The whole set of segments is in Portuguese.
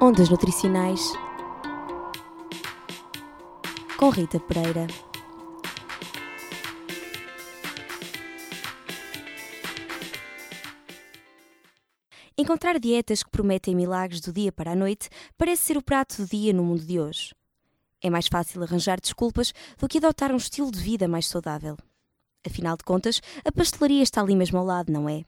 Ondas Nutricionais com Rita Pereira. Encontrar dietas que prometem milagres do dia para a noite parece ser o prato do dia no mundo de hoje. É mais fácil arranjar desculpas do que adotar um estilo de vida mais saudável. Afinal de contas, a pastelaria está ali mesmo ao lado, não é?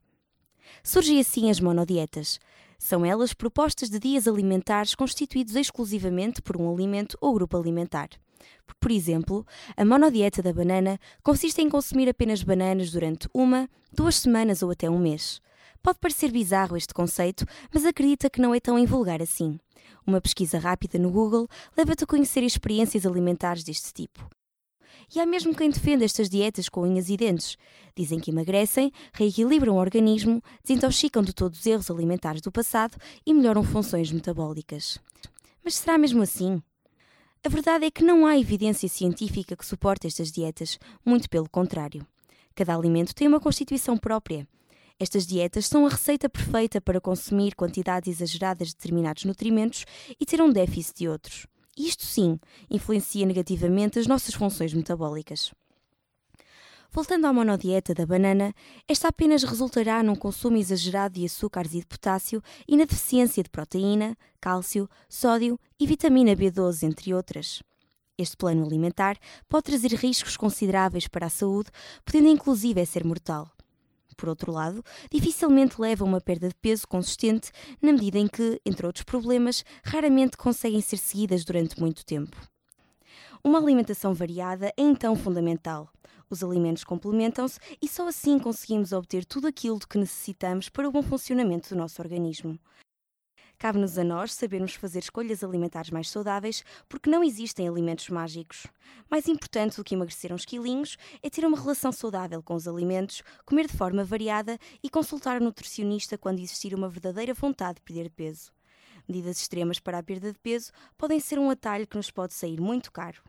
Surgem assim as monodietas. São elas propostas de dias alimentares constituídos exclusivamente por um alimento ou grupo alimentar. Por exemplo, a monodieta da banana consiste em consumir apenas bananas durante uma, duas semanas ou até um mês. Pode parecer bizarro este conceito, mas acredita que não é tão invulgar assim. Uma pesquisa rápida no Google leva-te a conhecer experiências alimentares deste tipo. E há mesmo quem defenda estas dietas com unhas e dentes. Dizem que emagrecem, reequilibram o organismo, desintoxicam de todos os erros alimentares do passado e melhoram funções metabólicas. Mas será mesmo assim? A verdade é que não há evidência científica que suporte estas dietas, muito pelo contrário. Cada alimento tem uma constituição própria. Estas dietas são a receita perfeita para consumir quantidades exageradas de determinados nutrimentos e ter um déficit de outros. Isto sim influencia negativamente as nossas funções metabólicas. Voltando à monodieta da banana, esta apenas resultará num consumo exagerado de açúcares e de potássio e na deficiência de proteína, cálcio, sódio e vitamina B12, entre outras. Este plano alimentar pode trazer riscos consideráveis para a saúde, podendo inclusive ser mortal. Por outro lado, dificilmente leva a uma perda de peso consistente, na medida em que, entre outros problemas, raramente conseguem ser seguidas durante muito tempo. Uma alimentação variada é então fundamental. Os alimentos complementam-se e só assim conseguimos obter tudo aquilo de que necessitamos para o bom funcionamento do nosso organismo. Cabe-nos a nós sabermos fazer escolhas alimentares mais saudáveis, porque não existem alimentos mágicos. Mais importante do que emagrecer uns quilinhos é ter uma relação saudável com os alimentos, comer de forma variada e consultar o nutricionista quando existir uma verdadeira vontade de perder peso. Medidas extremas para a perda de peso podem ser um atalho que nos pode sair muito caro.